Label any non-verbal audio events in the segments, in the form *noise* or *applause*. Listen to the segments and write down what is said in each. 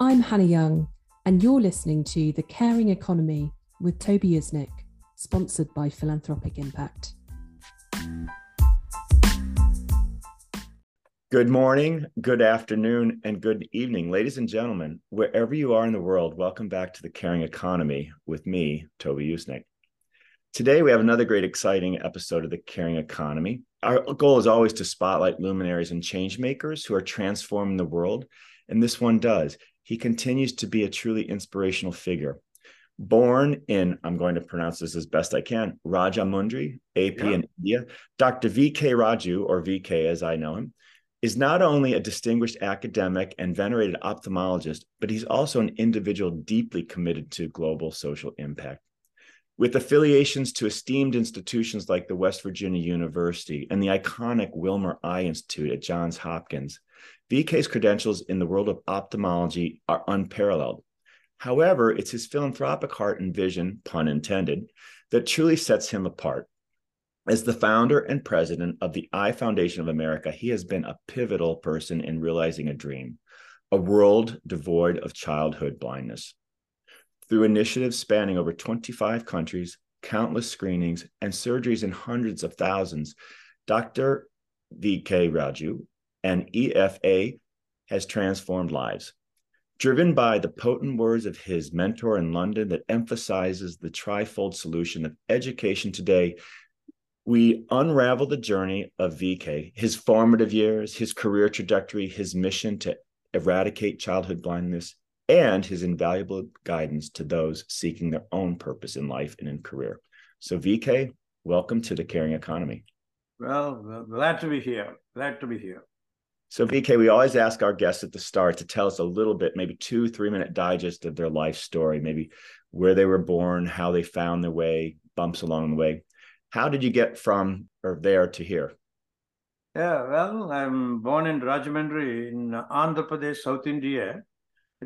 I'm Hannah Young, and you're listening to The Caring Economy with Toby Usnik, sponsored by Philanthropic Impact. Good morning, good afternoon, and good evening, ladies and gentlemen. Wherever you are in the world, welcome back to The Caring Economy with me, Toby Usnik. Today, we have another great, exciting episode of The Caring Economy. Our goal is always to spotlight luminaries and change makers who are transforming the world, and this one does. He continues to be a truly inspirational figure. Born in, I'm going to pronounce this as best I can, Rajahmundry, AP yeah. in India, Dr. V.K. Raju, or VK as I know him, is not only a distinguished academic and venerated ophthalmologist, but he's also an individual deeply committed to global social impact. With affiliations to esteemed institutions like the West Virginia University and the iconic Wilmer Eye Institute at Johns Hopkins, VK's credentials in the world of ophthalmology are unparalleled. However, it's his philanthropic heart and vision, pun intended, that truly sets him apart. As the founder and president of the Eye Foundation of America, he has been a pivotal person in realizing a dream, a world devoid of childhood blindness. Through initiatives spanning over 25 countries, countless screenings, and surgeries in hundreds of thousands, Dr. V.K. Raju and EFA has transformed lives. Driven by the potent words of his mentor in London that emphasizes the trifold solution of education today, we unravel the journey of VK, his formative years, his career trajectory, his mission to eradicate childhood blindness, and his invaluable guidance to those seeking their own purpose in life and in career. So, VK, welcome to the Caring Economy. Well, glad to be here. Glad to be here. So, VK, we always ask our guests at the start to tell us a little bit, maybe two, three minute digest of their life story, maybe where they were born, how they found their way, bumps along the way. How did you get from or there to here? Yeah, well, I'm born in Rajahmundry in Andhra Pradesh, South India.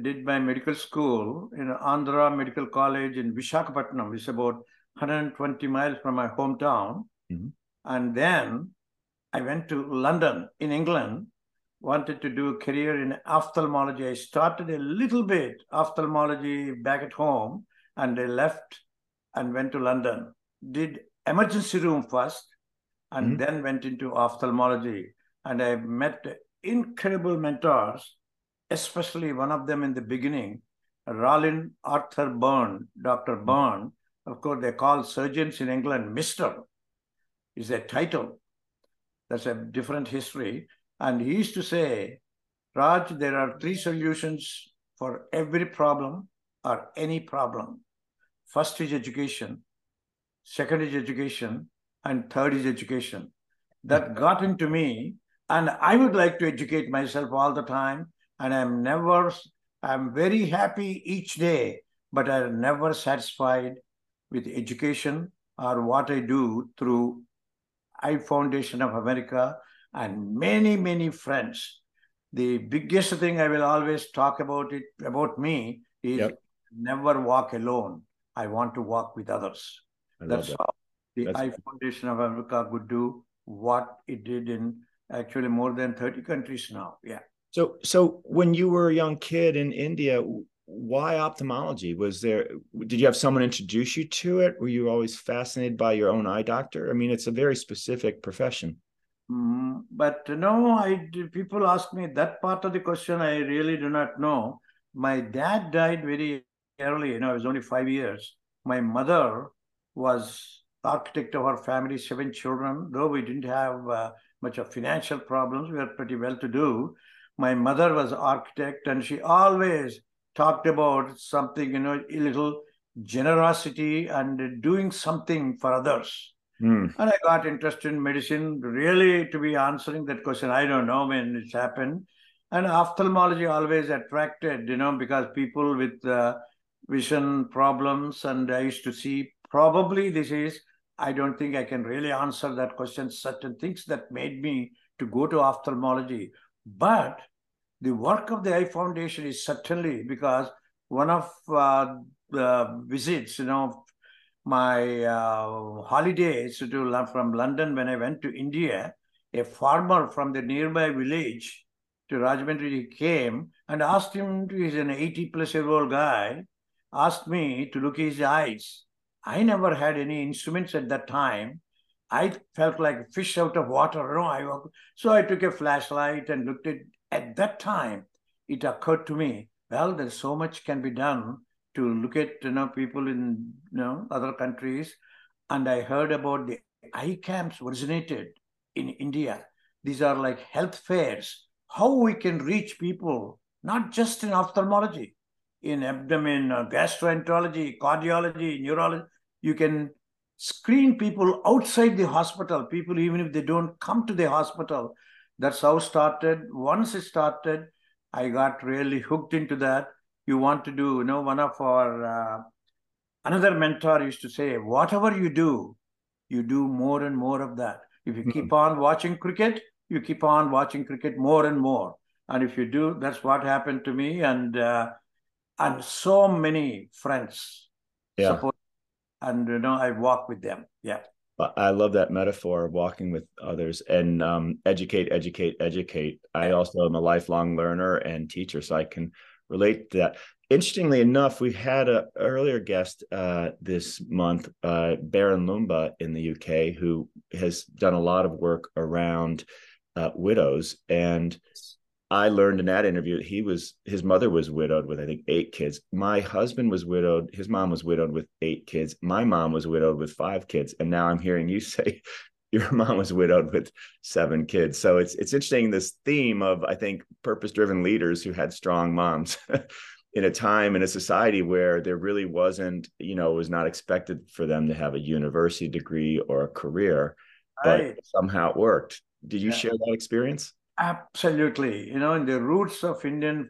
Did my medical school in Andhra Medical College in Vishakhapatnam, which is about 120 miles from my hometown. Mm-hmm. And then I went to London in England, wanted to do a career in ophthalmology. I started a little bit ophthalmology back at home and I left and went to London. Did emergency room first and mm-hmm. then went into ophthalmology. And I met incredible mentors, especially one of them in the beginning, Rollin Arthur Byrne, Dr. Mm-hmm. Byrne. Of course, they call surgeons in England Mr. is a title. That's a different history. And he used to say, Raj, there are three solutions for every problem or any problem. First is education second is education, and third is education. That got into me, and I would like to educate myself all the time. And I'm never, I'm very happy each day, but I'm never satisfied with education or what I do through Eye Foundation of America and many, many friends. The biggest thing I will always talk about it about me is yep. never walk alone. I want to walk with others. That's that. how the That's... Eye Foundation of America could do what it did in actually more than 30 countries now. Yeah. So, so when you were a young kid in India, why ophthalmology? Was there? Did you have someone introduce you to it? Were you always fascinated by your own eye doctor? I mean, it's a very specific profession. Mm, but no, I people ask me that part of the question. I really do not know. My dad died very early. You know, I was only five years. My mother was architect of our family, seven children. Though we didn't have uh, much of financial problems, we were pretty well to do. My mother was architect, and she always talked about something, you know, a little generosity and doing something for others. Mm. And I got interested in medicine. Really, to be answering that question, I don't know when it's happened. And ophthalmology always attracted, you know, because people with uh, vision problems, and I used to see probably this is i don't think i can really answer that question certain things that made me to go to ophthalmology but the work of the eye foundation is certainly because one of uh, the visits you know my uh, holidays to from london when i went to india a farmer from the nearby village to Rajahmundry, he came and asked him, he's an 80 plus year old guy, asked me to look his eyes. I never had any instruments at that time. I felt like a fish out of water. You know, I, so I took a flashlight and looked at at that time. It occurred to me, well, there's so much can be done to look at you know people in you know other countries. And I heard about the eye camps originated in India. These are like health fairs. How we can reach people, not just in ophthalmology, in abdomen, uh, gastroenterology, cardiology, neurology. You can screen people outside the hospital, people even if they don't come to the hospital. That's how started. Once it started, I got really hooked into that. You want to do, you know, one of our, uh, another mentor used to say, whatever you do, you do more and more of that. If you mm-hmm. keep on watching cricket, you keep on watching cricket more and more. And if you do, that's what happened to me. And uh, and so many friends yeah. support and you know i walk with them yeah i love that metaphor of walking with others and um, educate educate educate. I also am a lifelong learner and teacher so i can relate to that. Interestingly enough we had a earlier guest uh, this month uh, baron Loomba in the uk who has done a lot of work around uh, widows. And I learned in that interview that he was his mother was widowed with I think eight kids. My husband was widowed. His mom was widowed with eight kids. My mom was widowed with five kids. And now I'm hearing you *laughs* say your mom was widowed with seven kids. So it's it's interesting this theme of I think purpose driven leaders who had strong moms. *laughs* in a time in a society where there really wasn't, you know, it was not expected for them to have a university degree or a career, right. but somehow it worked. Did you yeah. share that experience? Absolutely. You know, in the roots of Indian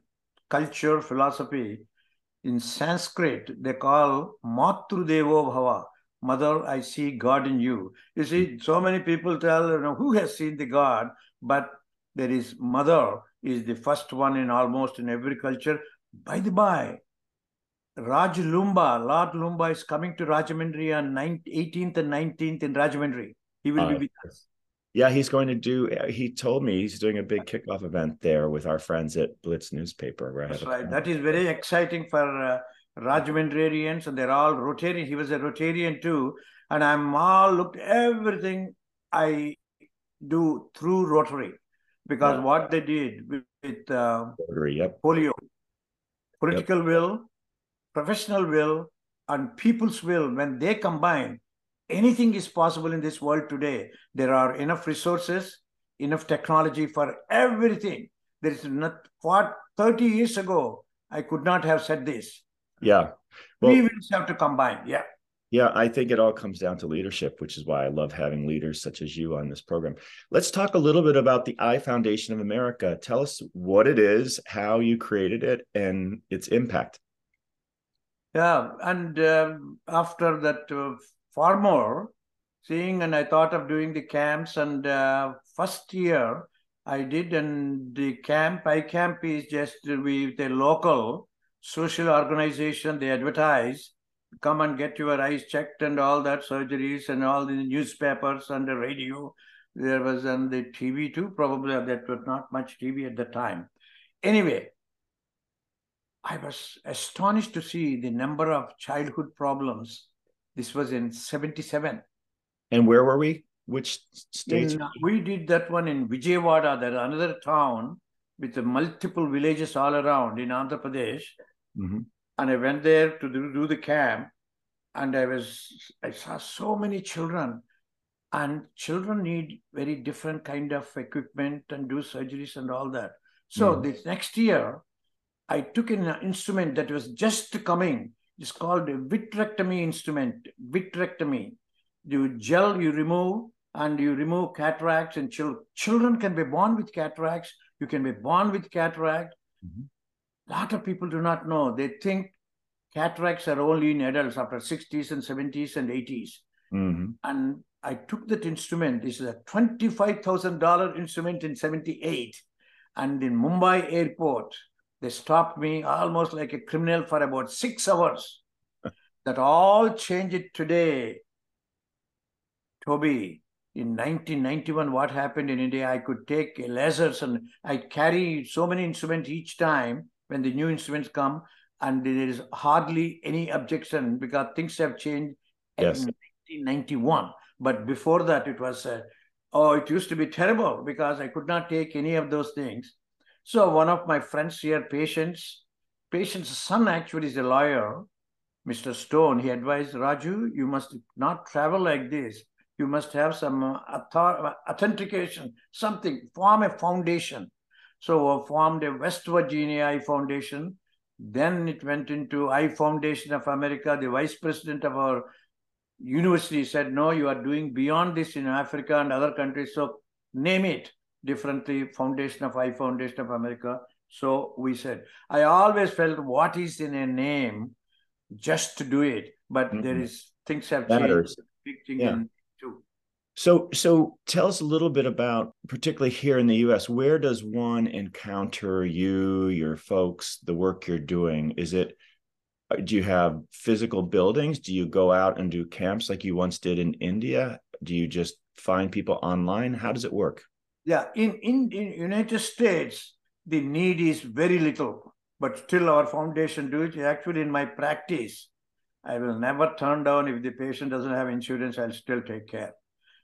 culture, philosophy, in Sanskrit, they call Matru Devo Bhava. Mother, I see God in you. You see, so many people tell, you know, who has seen the God? But there is mother is the first one in almost in every culture. By the by, Raj Loomba, Lord Loomba is coming to Rajahmundry on 18th and 19th in Rajahmundry. He will be ah, with us. Yeah, he's going to do. He told me he's doing a big kickoff event there with our friends at Blitz newspaper. Where That's right. That is very exciting for uh, Rajahmundrians, and they're all Rotarian. He was a Rotarian too, and I'm all looked everything I do through Rotary because yeah. what they did with, with uh, Rotary, yep. polio, political yep. will, professional will, and people's will, when they combine, anything is possible in this world today. There are enough resources, enough technology for everything. There is not what 30 years ago, I could not have said this. Yeah. Well, we will have to combine. Yeah. Yeah, I think it all comes down to leadership, which is why I love having leaders such as you on this program. Let's talk a little bit about the Eye Foundation of America. Tell us what it is, how you created it, and its impact. Yeah, and um, after that uh, far more seeing and I thought of doing the camps and uh, first year I did and the camp, I camp is just with a local social organization, they advertise, come and get your eyes checked and all that surgeries and all the newspapers and the radio. There was on the TV too, probably that was not much TV at the time. Anyway, I was astonished to see the number of childhood problems this was in 77. And where were we? Which states? We did that one in Vijayawada, that another town with multiple villages all around in Andhra Pradesh. Mm-hmm. And I went there to do, do the camp. And I was, I saw so many children and children need very different kind of equipment and do surgeries and all that so mm. this next year i took an instrument that was just coming it's called a vitrectomy instrument. Vitrectomy. You gel, you remove, and you remove cataracts and children. Children can be born with cataracts. You can be born with cataract. Mm-hmm. A lot of people do not know. They think cataracts are only in adults after 60s and 70s and 80s. Mm-hmm. And I took that instrument. This is a $25,000 instrument in 78. And in Mumbai airport, they stopped me almost like a criminal for about six hours. *laughs* that all changed today. Toby, in 1991 what happened in India. I could take lasers and I carry so many instruments each time when the new instruments come, and there is hardly any objection because things have changed Yes. in 1991. But before that, it was, uh, oh, it used to be terrible because I could not take any of those things. So one of my friends here, patients, patient's son actually is a lawyer, Mr. Stone. He advised Raju, you must not travel like this. You must have some uh, author- authentication, something, form a foundation. So uh, formed a West Virginia Eye Foundation. Then it went into Eye Foundation of America. The vice president of our university said, no, you are doing beyond this in Africa and other countries. So name it differently, Foundation of I, Foundation of America. So we said, I always felt what is in a name just to do it. But there Mhm. is things have Matters. changed. Big Yeah. too. So, so tell us a little bit about, particularly here in the U.S., where does one encounter you, your folks, the work you're doing? Is it, uh, do you have physical buildings? Do you go out and do camps like you once did in India? Do you just find people online? How does it work? Yeah, in, in, in United States, the need is very little, but still our foundation do it. Actually, in my practice, I will never turn down if the patient doesn't have insurance, I'll still take care.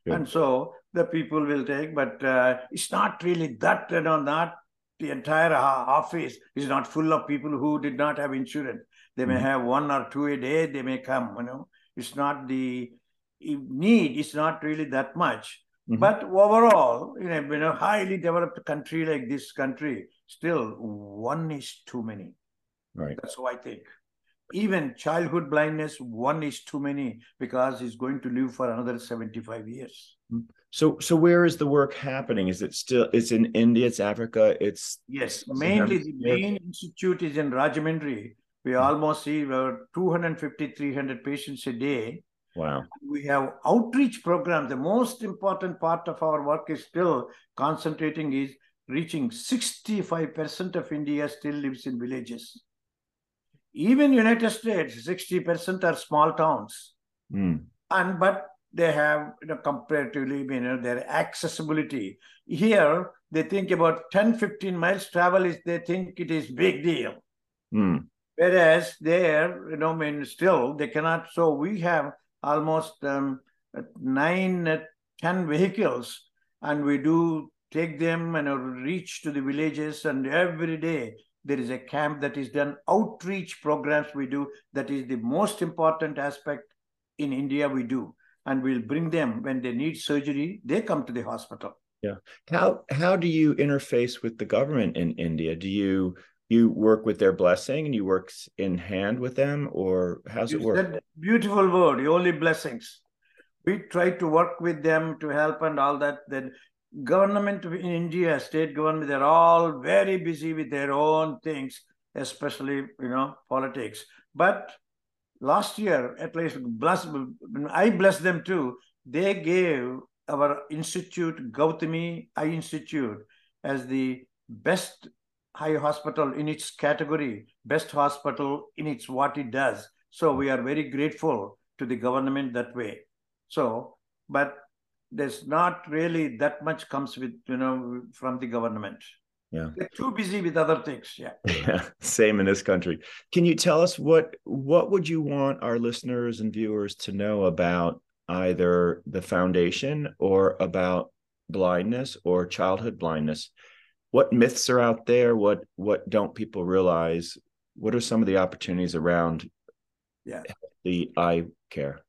Good. And so the people will take, but uh, it's not really that, you know, not the entire office is not full of people who did not have insurance. They may Mhm. have one or two a day, they may come, you know. It's not the need, it's not really that much. Mhm. But overall, in a, in a highly developed country like this country, still one is too many. Right. That's how I think. Even childhood blindness, one is too many because he's going to live for another 75 years. So, so where is the work happening? Is it still? It's in India. It's Africa. It's Yes, mainly the main institute is in Rajahmundry. We almost see about 250, 300 patients a day. Wow. We have outreach programs. The most important part of our work is still concentrating is reaching 65% of India still lives in villages. Even United States, 60% are small towns. Mm. And but they have you know comparatively you know their accessibility. Here they think about 10, 15 miles travel is they think it is big deal. Mm. Whereas there, you know, I mean, still they cannot. So we have almost um, nine, ten vehicles, and we do take them and reach to the villages. And every day there is a camp that is done. Outreach programs we do. That is the most important aspect in India. We do, and we'll bring them when they need surgery. They come to the hospital. Yeah. How how do you interface with the government in India? Do you you work with their blessing and you work in hand with them, or how's it work? beautiful word, only blessings. We try to work with them to help and all that. Then government in India, state government, they're all very busy with their own things, especially you know politics. But last year, at least bless I bless them too. They gave our institute, Gautami Eye Institute, as the best eye hospital in its category, best hospital in its what it does. So we are very grateful to the government that way. So, but there's not really that much comes with you know from the government. Yeah. They're too busy with other things. Yeah. *laughs* Yeah, same in this country. Can you tell us what what would you want our listeners and viewers to know about either the foundation or about blindness or childhood blindness? What myths are out there? What what don't people realize? What are some of the opportunities around Yeah. the eye care?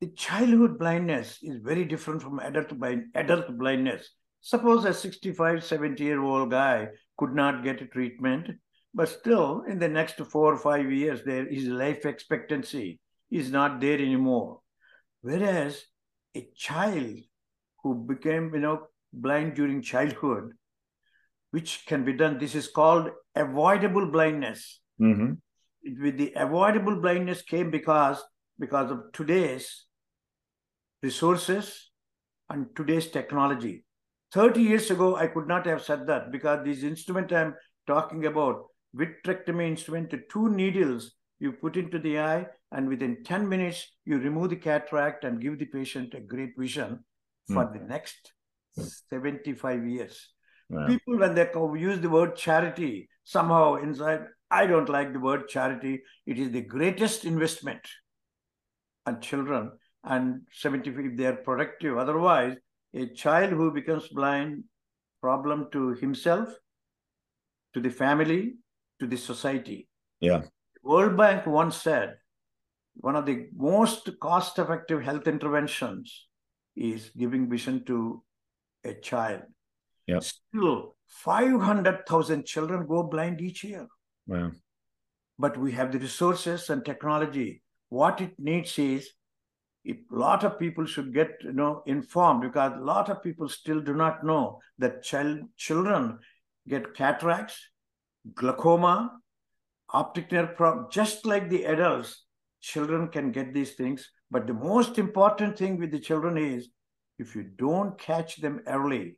The childhood blindness is very different from adult blind, adult blindness. Suppose a 65, 70 year old guy could not get a treatment, but still in the next four or five years, there his life expectancy is not there anymore. Whereas a child who became, you know, blind during childhood, which can be done, this is called avoidable blindness. hmm It- with the avoidable blindness came because because of today's resources and today's technology. 30 years ago, I could not have said that because this instrument I'm talking about, vitrectomy instrument, the two needles you put into the eye, and within 10 minutes, you remove the cataract and give the patient a great vision. for the next 75 years. Wow. People, when they use the word charity, somehow inside, I don't like the word charity. It is the greatest investment on children and 70 if they are productive. Otherwise, a child who becomes blind, problem to himself, to the family, to the society. Yeah. World Bank once said one of the most cost effective health interventions is giving vision to a child. Yep. Still, 500,000 children go blind each year. Wow. But we have the resources and technology. What it needs is a lot of people should get you know informed because a lot of people still do not know that child children get cataracts, glaucoma, optic nerve problem, just like the adults. Children can get these things, but the most important thing with the children is if you don't catch them early,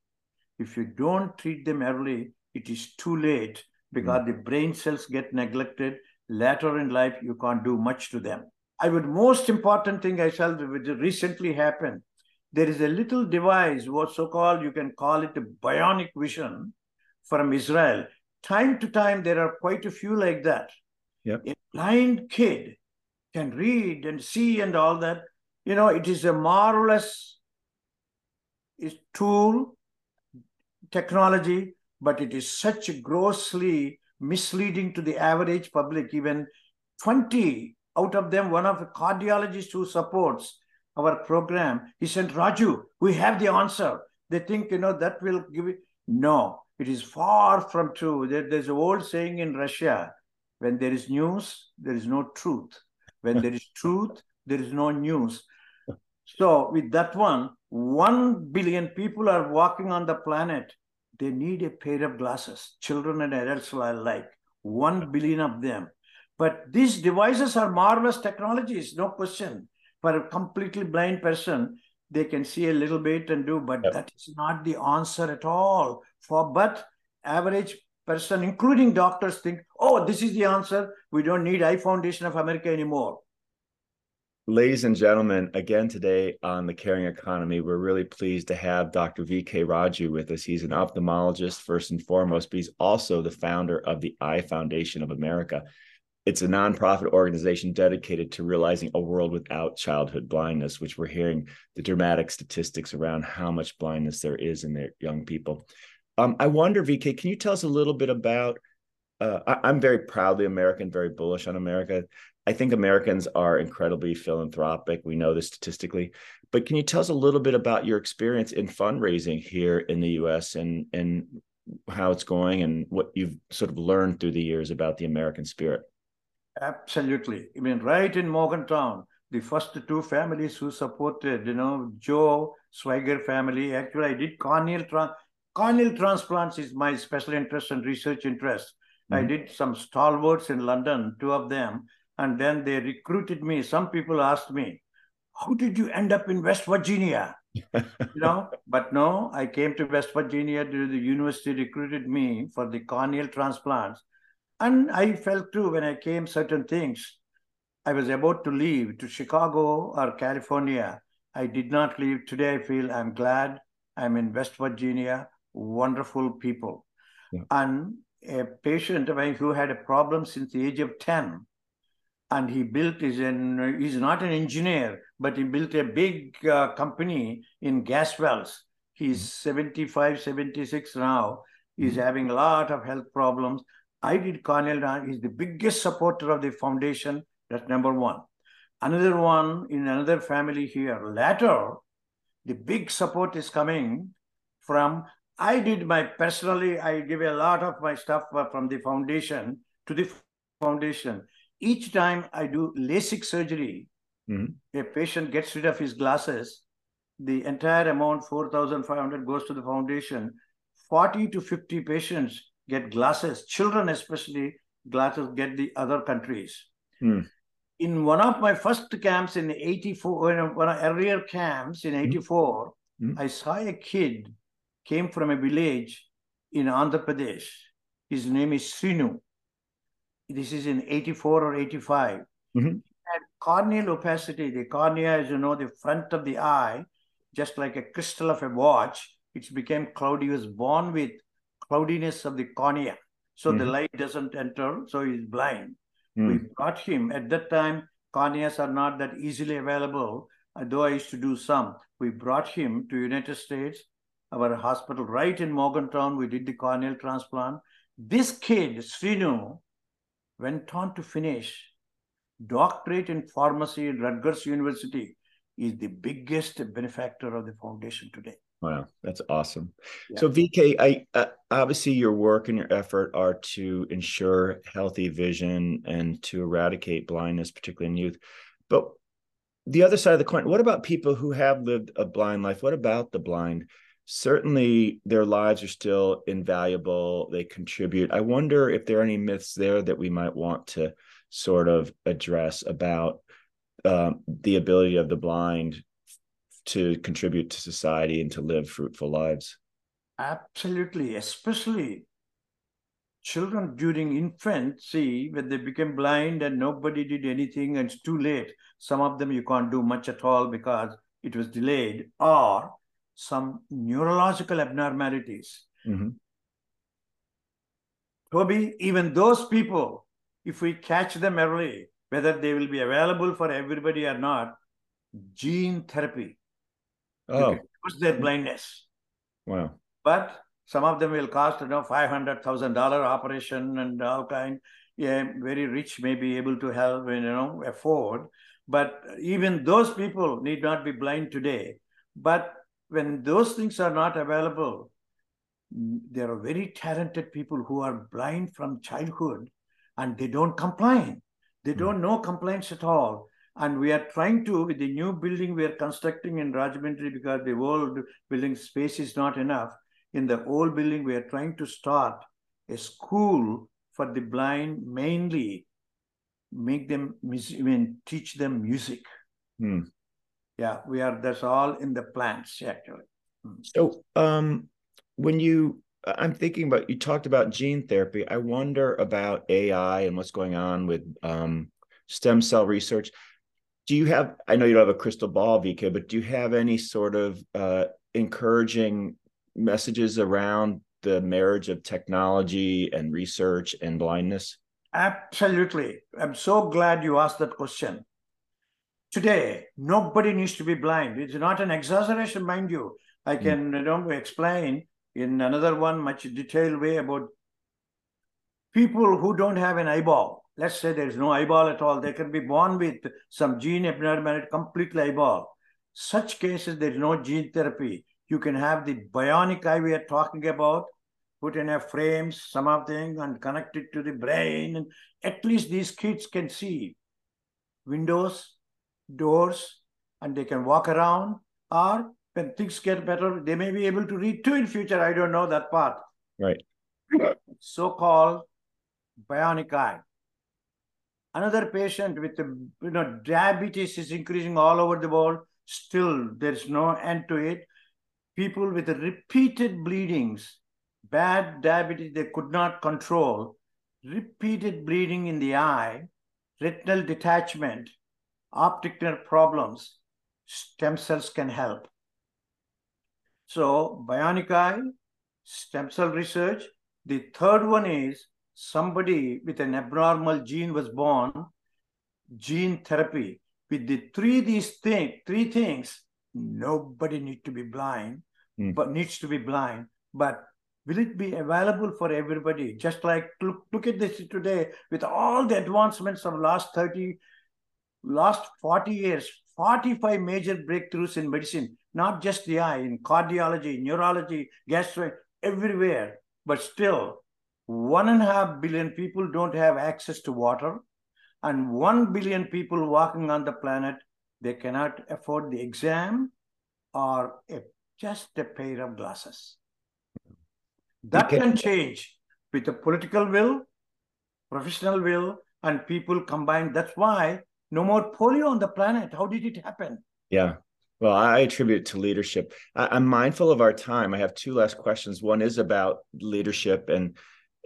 if you don't treat them early, it is too late because hmm. the brain cells get neglected. Later in life, you can't do much to them. I would most important thing I felt which recently happened. There is a little device, what so-called you can call it a bionic vision from Israel. Time to time, there are quite a few like that. Yep. A blind kid can read and see and all that. You know, it is a marvelous tool, technology, but it is such grossly misleading to the average public. Even 20 out of them, one of the cardiologists who supports our program, he said, Raju, we have the answer. They think, you know, that will give it. No, it is far from true. There, there's an old saying in Russia when there is news, there is no truth. When there is truth, there is no news. So, with that one, one billion people are walking on the planet. They need a pair of glasses, children and adults alike, one billion of them. But these devices are marvelous technologies, no question. For a completely blind person, they can see a little bit and do, but Yep. that is not the answer at all. For but average person, including doctors, think, oh, this is the answer. We don't need Eye Foundation of America anymore. Ladies and gentlemen, again today on the Caring Economy, we're really pleased to have Dr. VK Raju with us. He's an ophthalmologist, first and foremost, but he's also the founder of the Eye Foundation of America. It's a nonprofit organization dedicated to realizing a world without childhood blindness, which we're hearing the dramatic statistics around how much blindness there is in their young people. Um, I wonder, VK, can you tell us a little bit about? Uh, I, I'm very proudly American, very bullish on America. I think Americans are incredibly philanthropic. We know this statistically. But can you tell us a little bit about your experience in fundraising here in the US and and how it's going and what you've sort of learned through the years about the American spirit? Absolutely. I mean, right in Morgantown, the first two families who supported, you know, Joe Swigert family. Actually, I did corneal tra- corneal transplants is my special interest and research interest. I Mhm. did some stalwarts in London, two of them, and then they recruited me. Some people asked me, "How did you end up in West Virginia?" *laughs* you know, but no, I came to West Virginia. The university recruited me for the corneal transplants, and I felt too when I came certain things. I was about to leave to Chicago or California. I did not leave. Today, I feel I'm glad I'm in West Virginia. Wonderful people, Yeah. and a patient of mine who had a problem since the age of ten and he built is an he's not an engineer but he built a big uh, company in gas wells. He's 75 76 now. He's having a lot of health problems. I did cornell he's the biggest supporter of the foundation. That's number one. Another one in another family here. Later the big support is coming from i did my personally i give a lot of my stuff uh, from the foundation to the foundation each time I do LASIK surgery, Mhm. a patient gets rid of his glasses, the entire amount, 4,500, goes to the foundation. 40 to 50 patients get glasses, children especially, glasses get the other countries. Hmm. In one of my first camps in 84, one of earlier camps in 84, Mhm. I saw a kid came from a village in Andhra Pradesh. His name is Srinu this is in 84 or 85. Mhm. And corneal opacity, the cornea as you know, the front of the eye, just like a crystal of a watch. It became cloudy. He was born with cloudiness of the cornea. So the Mhm. light doesn't enter, so he's blind. Hmm. We got him. At that time, corneas are not that easily available, though I used to do some. We brought him to United States, our hospital right in Morgantown. We did the corneal transplant. This kid, Srinu, went on to finish doctorate in pharmacy at Rutgers University, is the biggest benefactor of the foundation today. Wow, that's awesome. Yeah. So VK, I uh, obviously your work and your effort are to ensure healthy vision and to eradicate blindness, particularly in youth. But the other side of the coin, what about people who have lived a blind life? What about the blind? Certainly, their lives are still invaluable. They contribute. I wonder if there are any myths there that we might want to sort of address about um, the ability of the blind to contribute to society and to live fruitful lives. Absolutely, especially children during infancy when they became blind and nobody did anything and it's too late. Some of them you can't do much at all because it was delayed, or some neurological abnormalities. Mhm. Toby, even those people, if we catch them early, whether they will be available for everybody or not, gene therapy Oh, reduce their blindness. wow. but some of them will cost you know five hundred thousand dollar operation and all kind. Yeah, very rich may be able to help you know afford, but even those people need not be blind today. But when those things are not available, mm, there are very talented people who are blind from childhood and they don't complain. They Hmm. don't know complaints at all. And we are trying to, with the new building we are constructing in Rajahmundry, because the old building space is not enough. In the old building, we are trying to start a school for the blind, mainly make them, I mean, teach them music. Hmm. Yeah, we are, that's all in the plants actually. So, um, when you, I'm thinking about, you talked about gene therapy. I wonder about AI and what's going on with um, stem cell research. Do you have, I know you don't have a crystal ball, VK, but do you have any sort of uh, encouraging messages around the marriage of technology and research and blindness? Absolutely. I'm so glad you asked that question. Today, nobody needs to be blind. It's not an exaggeration, mind you. I Mm. can you know, explain in another one much detailed way about people who don't have an eyeball. Let's say there's no eyeball at all. They can be born with some gene abnormality, completely eyeball. Such cases, there's no gene therapy. You can have the bionic eye we are talking about, put in a frame, something, and connect it to the brain. And at least these kids can see windows, doors, and they can walk around. Or when things get better, they may be able to read too in future. I don't know that part. Right. So-called bionic eye. Another patient with you know diabetes is increasing all over the world. Still, there's no end to it. People with repeated bleedings, bad diabetes they could not control, repeated bleeding in the eye, retinal detachment, optic nerve problems, stem cells can help. So, bionic eye, stem cell research. The third one is somebody with an abnormal gene was born, gene therapy. With the three these thing, three things, nobody need to be blind, Hmm. but needs to be blind. But will it be available for everybody? Just like look, look at this today with all the advancements of last 30, last 40 years, 45 major breakthroughs in medicine, not just the eye, in cardiology, neurology, gastro, everywhere. But still, one and a half billion people don't have access to water, and one billion people walking on the planet, they cannot afford the exam or a, just a pair of glasses. That can change with the political will, professional will, and people combined. That's why no more polio on the planet. How did it happen? Yeah. Well, I attribute it to leadership. I, I'm mindful of our time. I have two last questions. One is about leadership and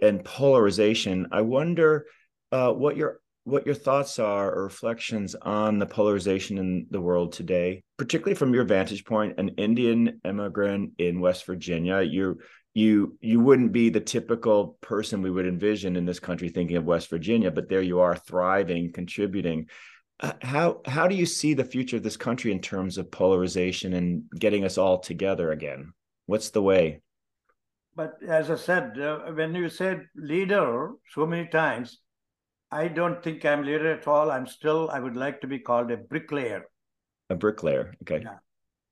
and polarization. I wonder uh, what your what your thoughts are or reflections on the polarization in the world today, particularly from your vantage point, an Indian immigrant in West Virginia. You you you wouldn't be the typical person we would envision in this country thinking of West Virginia, but there you are thriving, contributing. Uh, how how do you see the future of this country in terms of polarization and getting us all together again? What's the way? But as I said, uh, when you said leader so many times, I don't think I'm leader at all. I'm still, I would like to be called a bricklayer. A bricklayer. Okay. Yeah.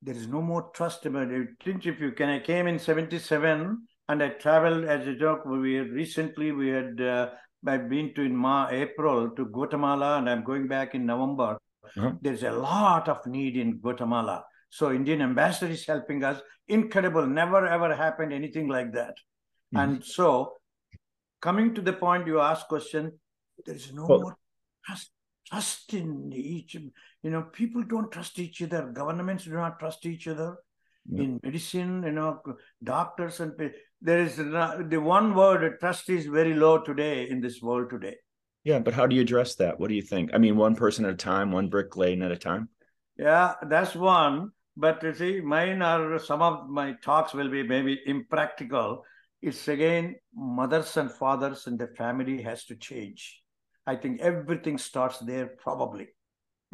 There is no more trust about it. If you can, I came in 77 and I traveled as a joke. We had recently, we had, uh, I've been to in Ma, April to Guatemala and I'm going back in November. Uh-huh. There's a lot of need in Guatemala. So Indian ambassador is helping us. Incredible. Never ever happened anything like that. Mm-hmm. And so coming to the point you asked question, there is no well, more trust, trust in each. You know, people don't trust each other. Governments do not trust each other. Yeah. In medicine, you know, doctors and there is the one word trust is very low today in this world today. Yeah, but how do you address that? What do you think? I mean, one person at a time, one brick laying at a time. Yeah, that's one. But you see, mine are some of my talks will be maybe impractical. It's again mothers and fathers and the family has to change. I think everything starts there probably.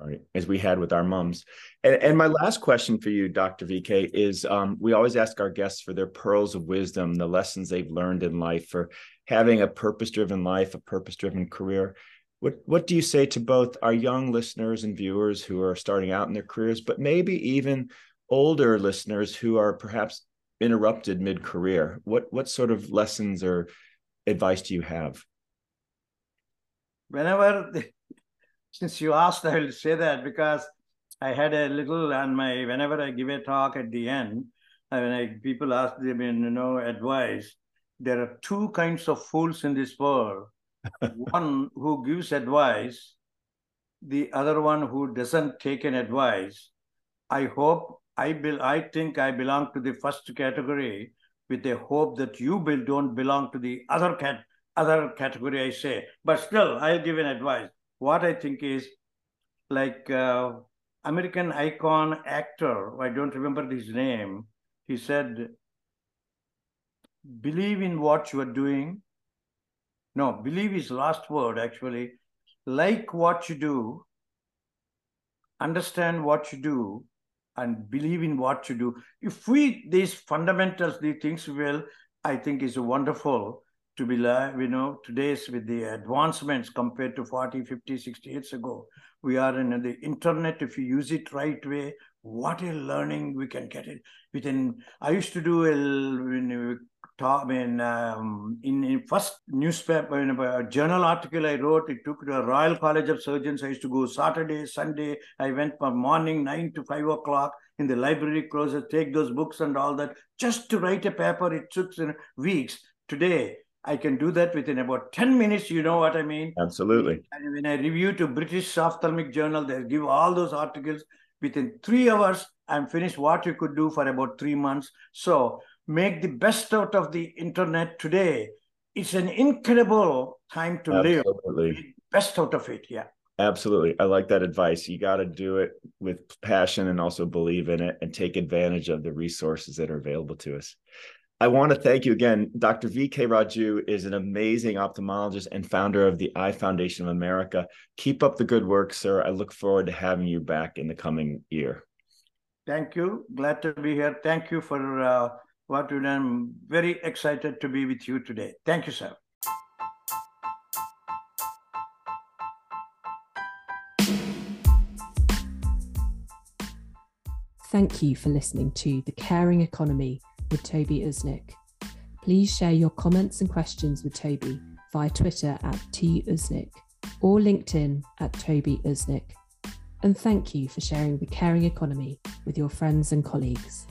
Right, as we had with our moms. And, and my last question for you, Dr. VK, is um, we always ask our guests for their pearls of wisdom, the lessons they've learned in life, for having a purpose driven life, a purpose driven career. What, what do you say to both our young listeners and viewers who are starting out in their careers, but maybe even older listeners who are perhaps interrupted mid career? What, what sort of lessons or advice do you have? whenever, since you asked, I will say that because I had a little on my, whenever I give a talk at the end, uh, when I, people ask them, you know, advice, there are two kinds of fools in this world. *laughs* one who gives advice, the other one who doesn't take an advice. I hope I be, I think I belong to the first category with a hope that you will, don't belong to the other cat, other category, I say. But still, I'll give an advice. What I think is like uh, American icon actor, I don't remember his name, he said, believe in what you are doing. No, believe is last word actually. Like what you do, understand what you do, and believe in what you do. If we, these fundamentals, these things will, I think is wonderful to be live, you know, today's with the advancements compared to 40, 50, 60 years ago. We are in the internet. If you use it right way, what a learning we can get it within. I used to do a, when talk, in, um, in, in first newspaper, in a journal article I wrote, it took the Royal College of Surgeons. I used to go Saturday, Sunday. I went from morning nine to five o'clock in the library closet, take those books and all that, just to write a paper. It took weeks. Today, I can do that within about 10 minutes. You know what I mean? Absolutely. And when I review to British Ophthalmic Journal, they give all those articles within three hours. I'm finished what you could do for about three months. So make the best out of the internet today. It's an incredible time to live. Absolutely. live. Best out of it. Yeah. Absolutely. I like that advice. You got to do it with passion and also believe in it and take advantage of the resources that are available to us. I want to thank you again. Dr. VK Raju is an amazing ophthalmologist and founder of the Eye Foundation of America. Keep up the good work, sir. I look forward to having you back in the coming year. Thank you. Glad to be here. Thank you for uh, what you done. I'm very excited to be with you today. Thank you, sir. Thank you for listening to The Caring Economy with Toby Usnik. Please share your comments and questions with Toby via Twitter at T or LinkedIn at Toby Usnik. And thank you for sharing the caring economy with your friends and colleagues.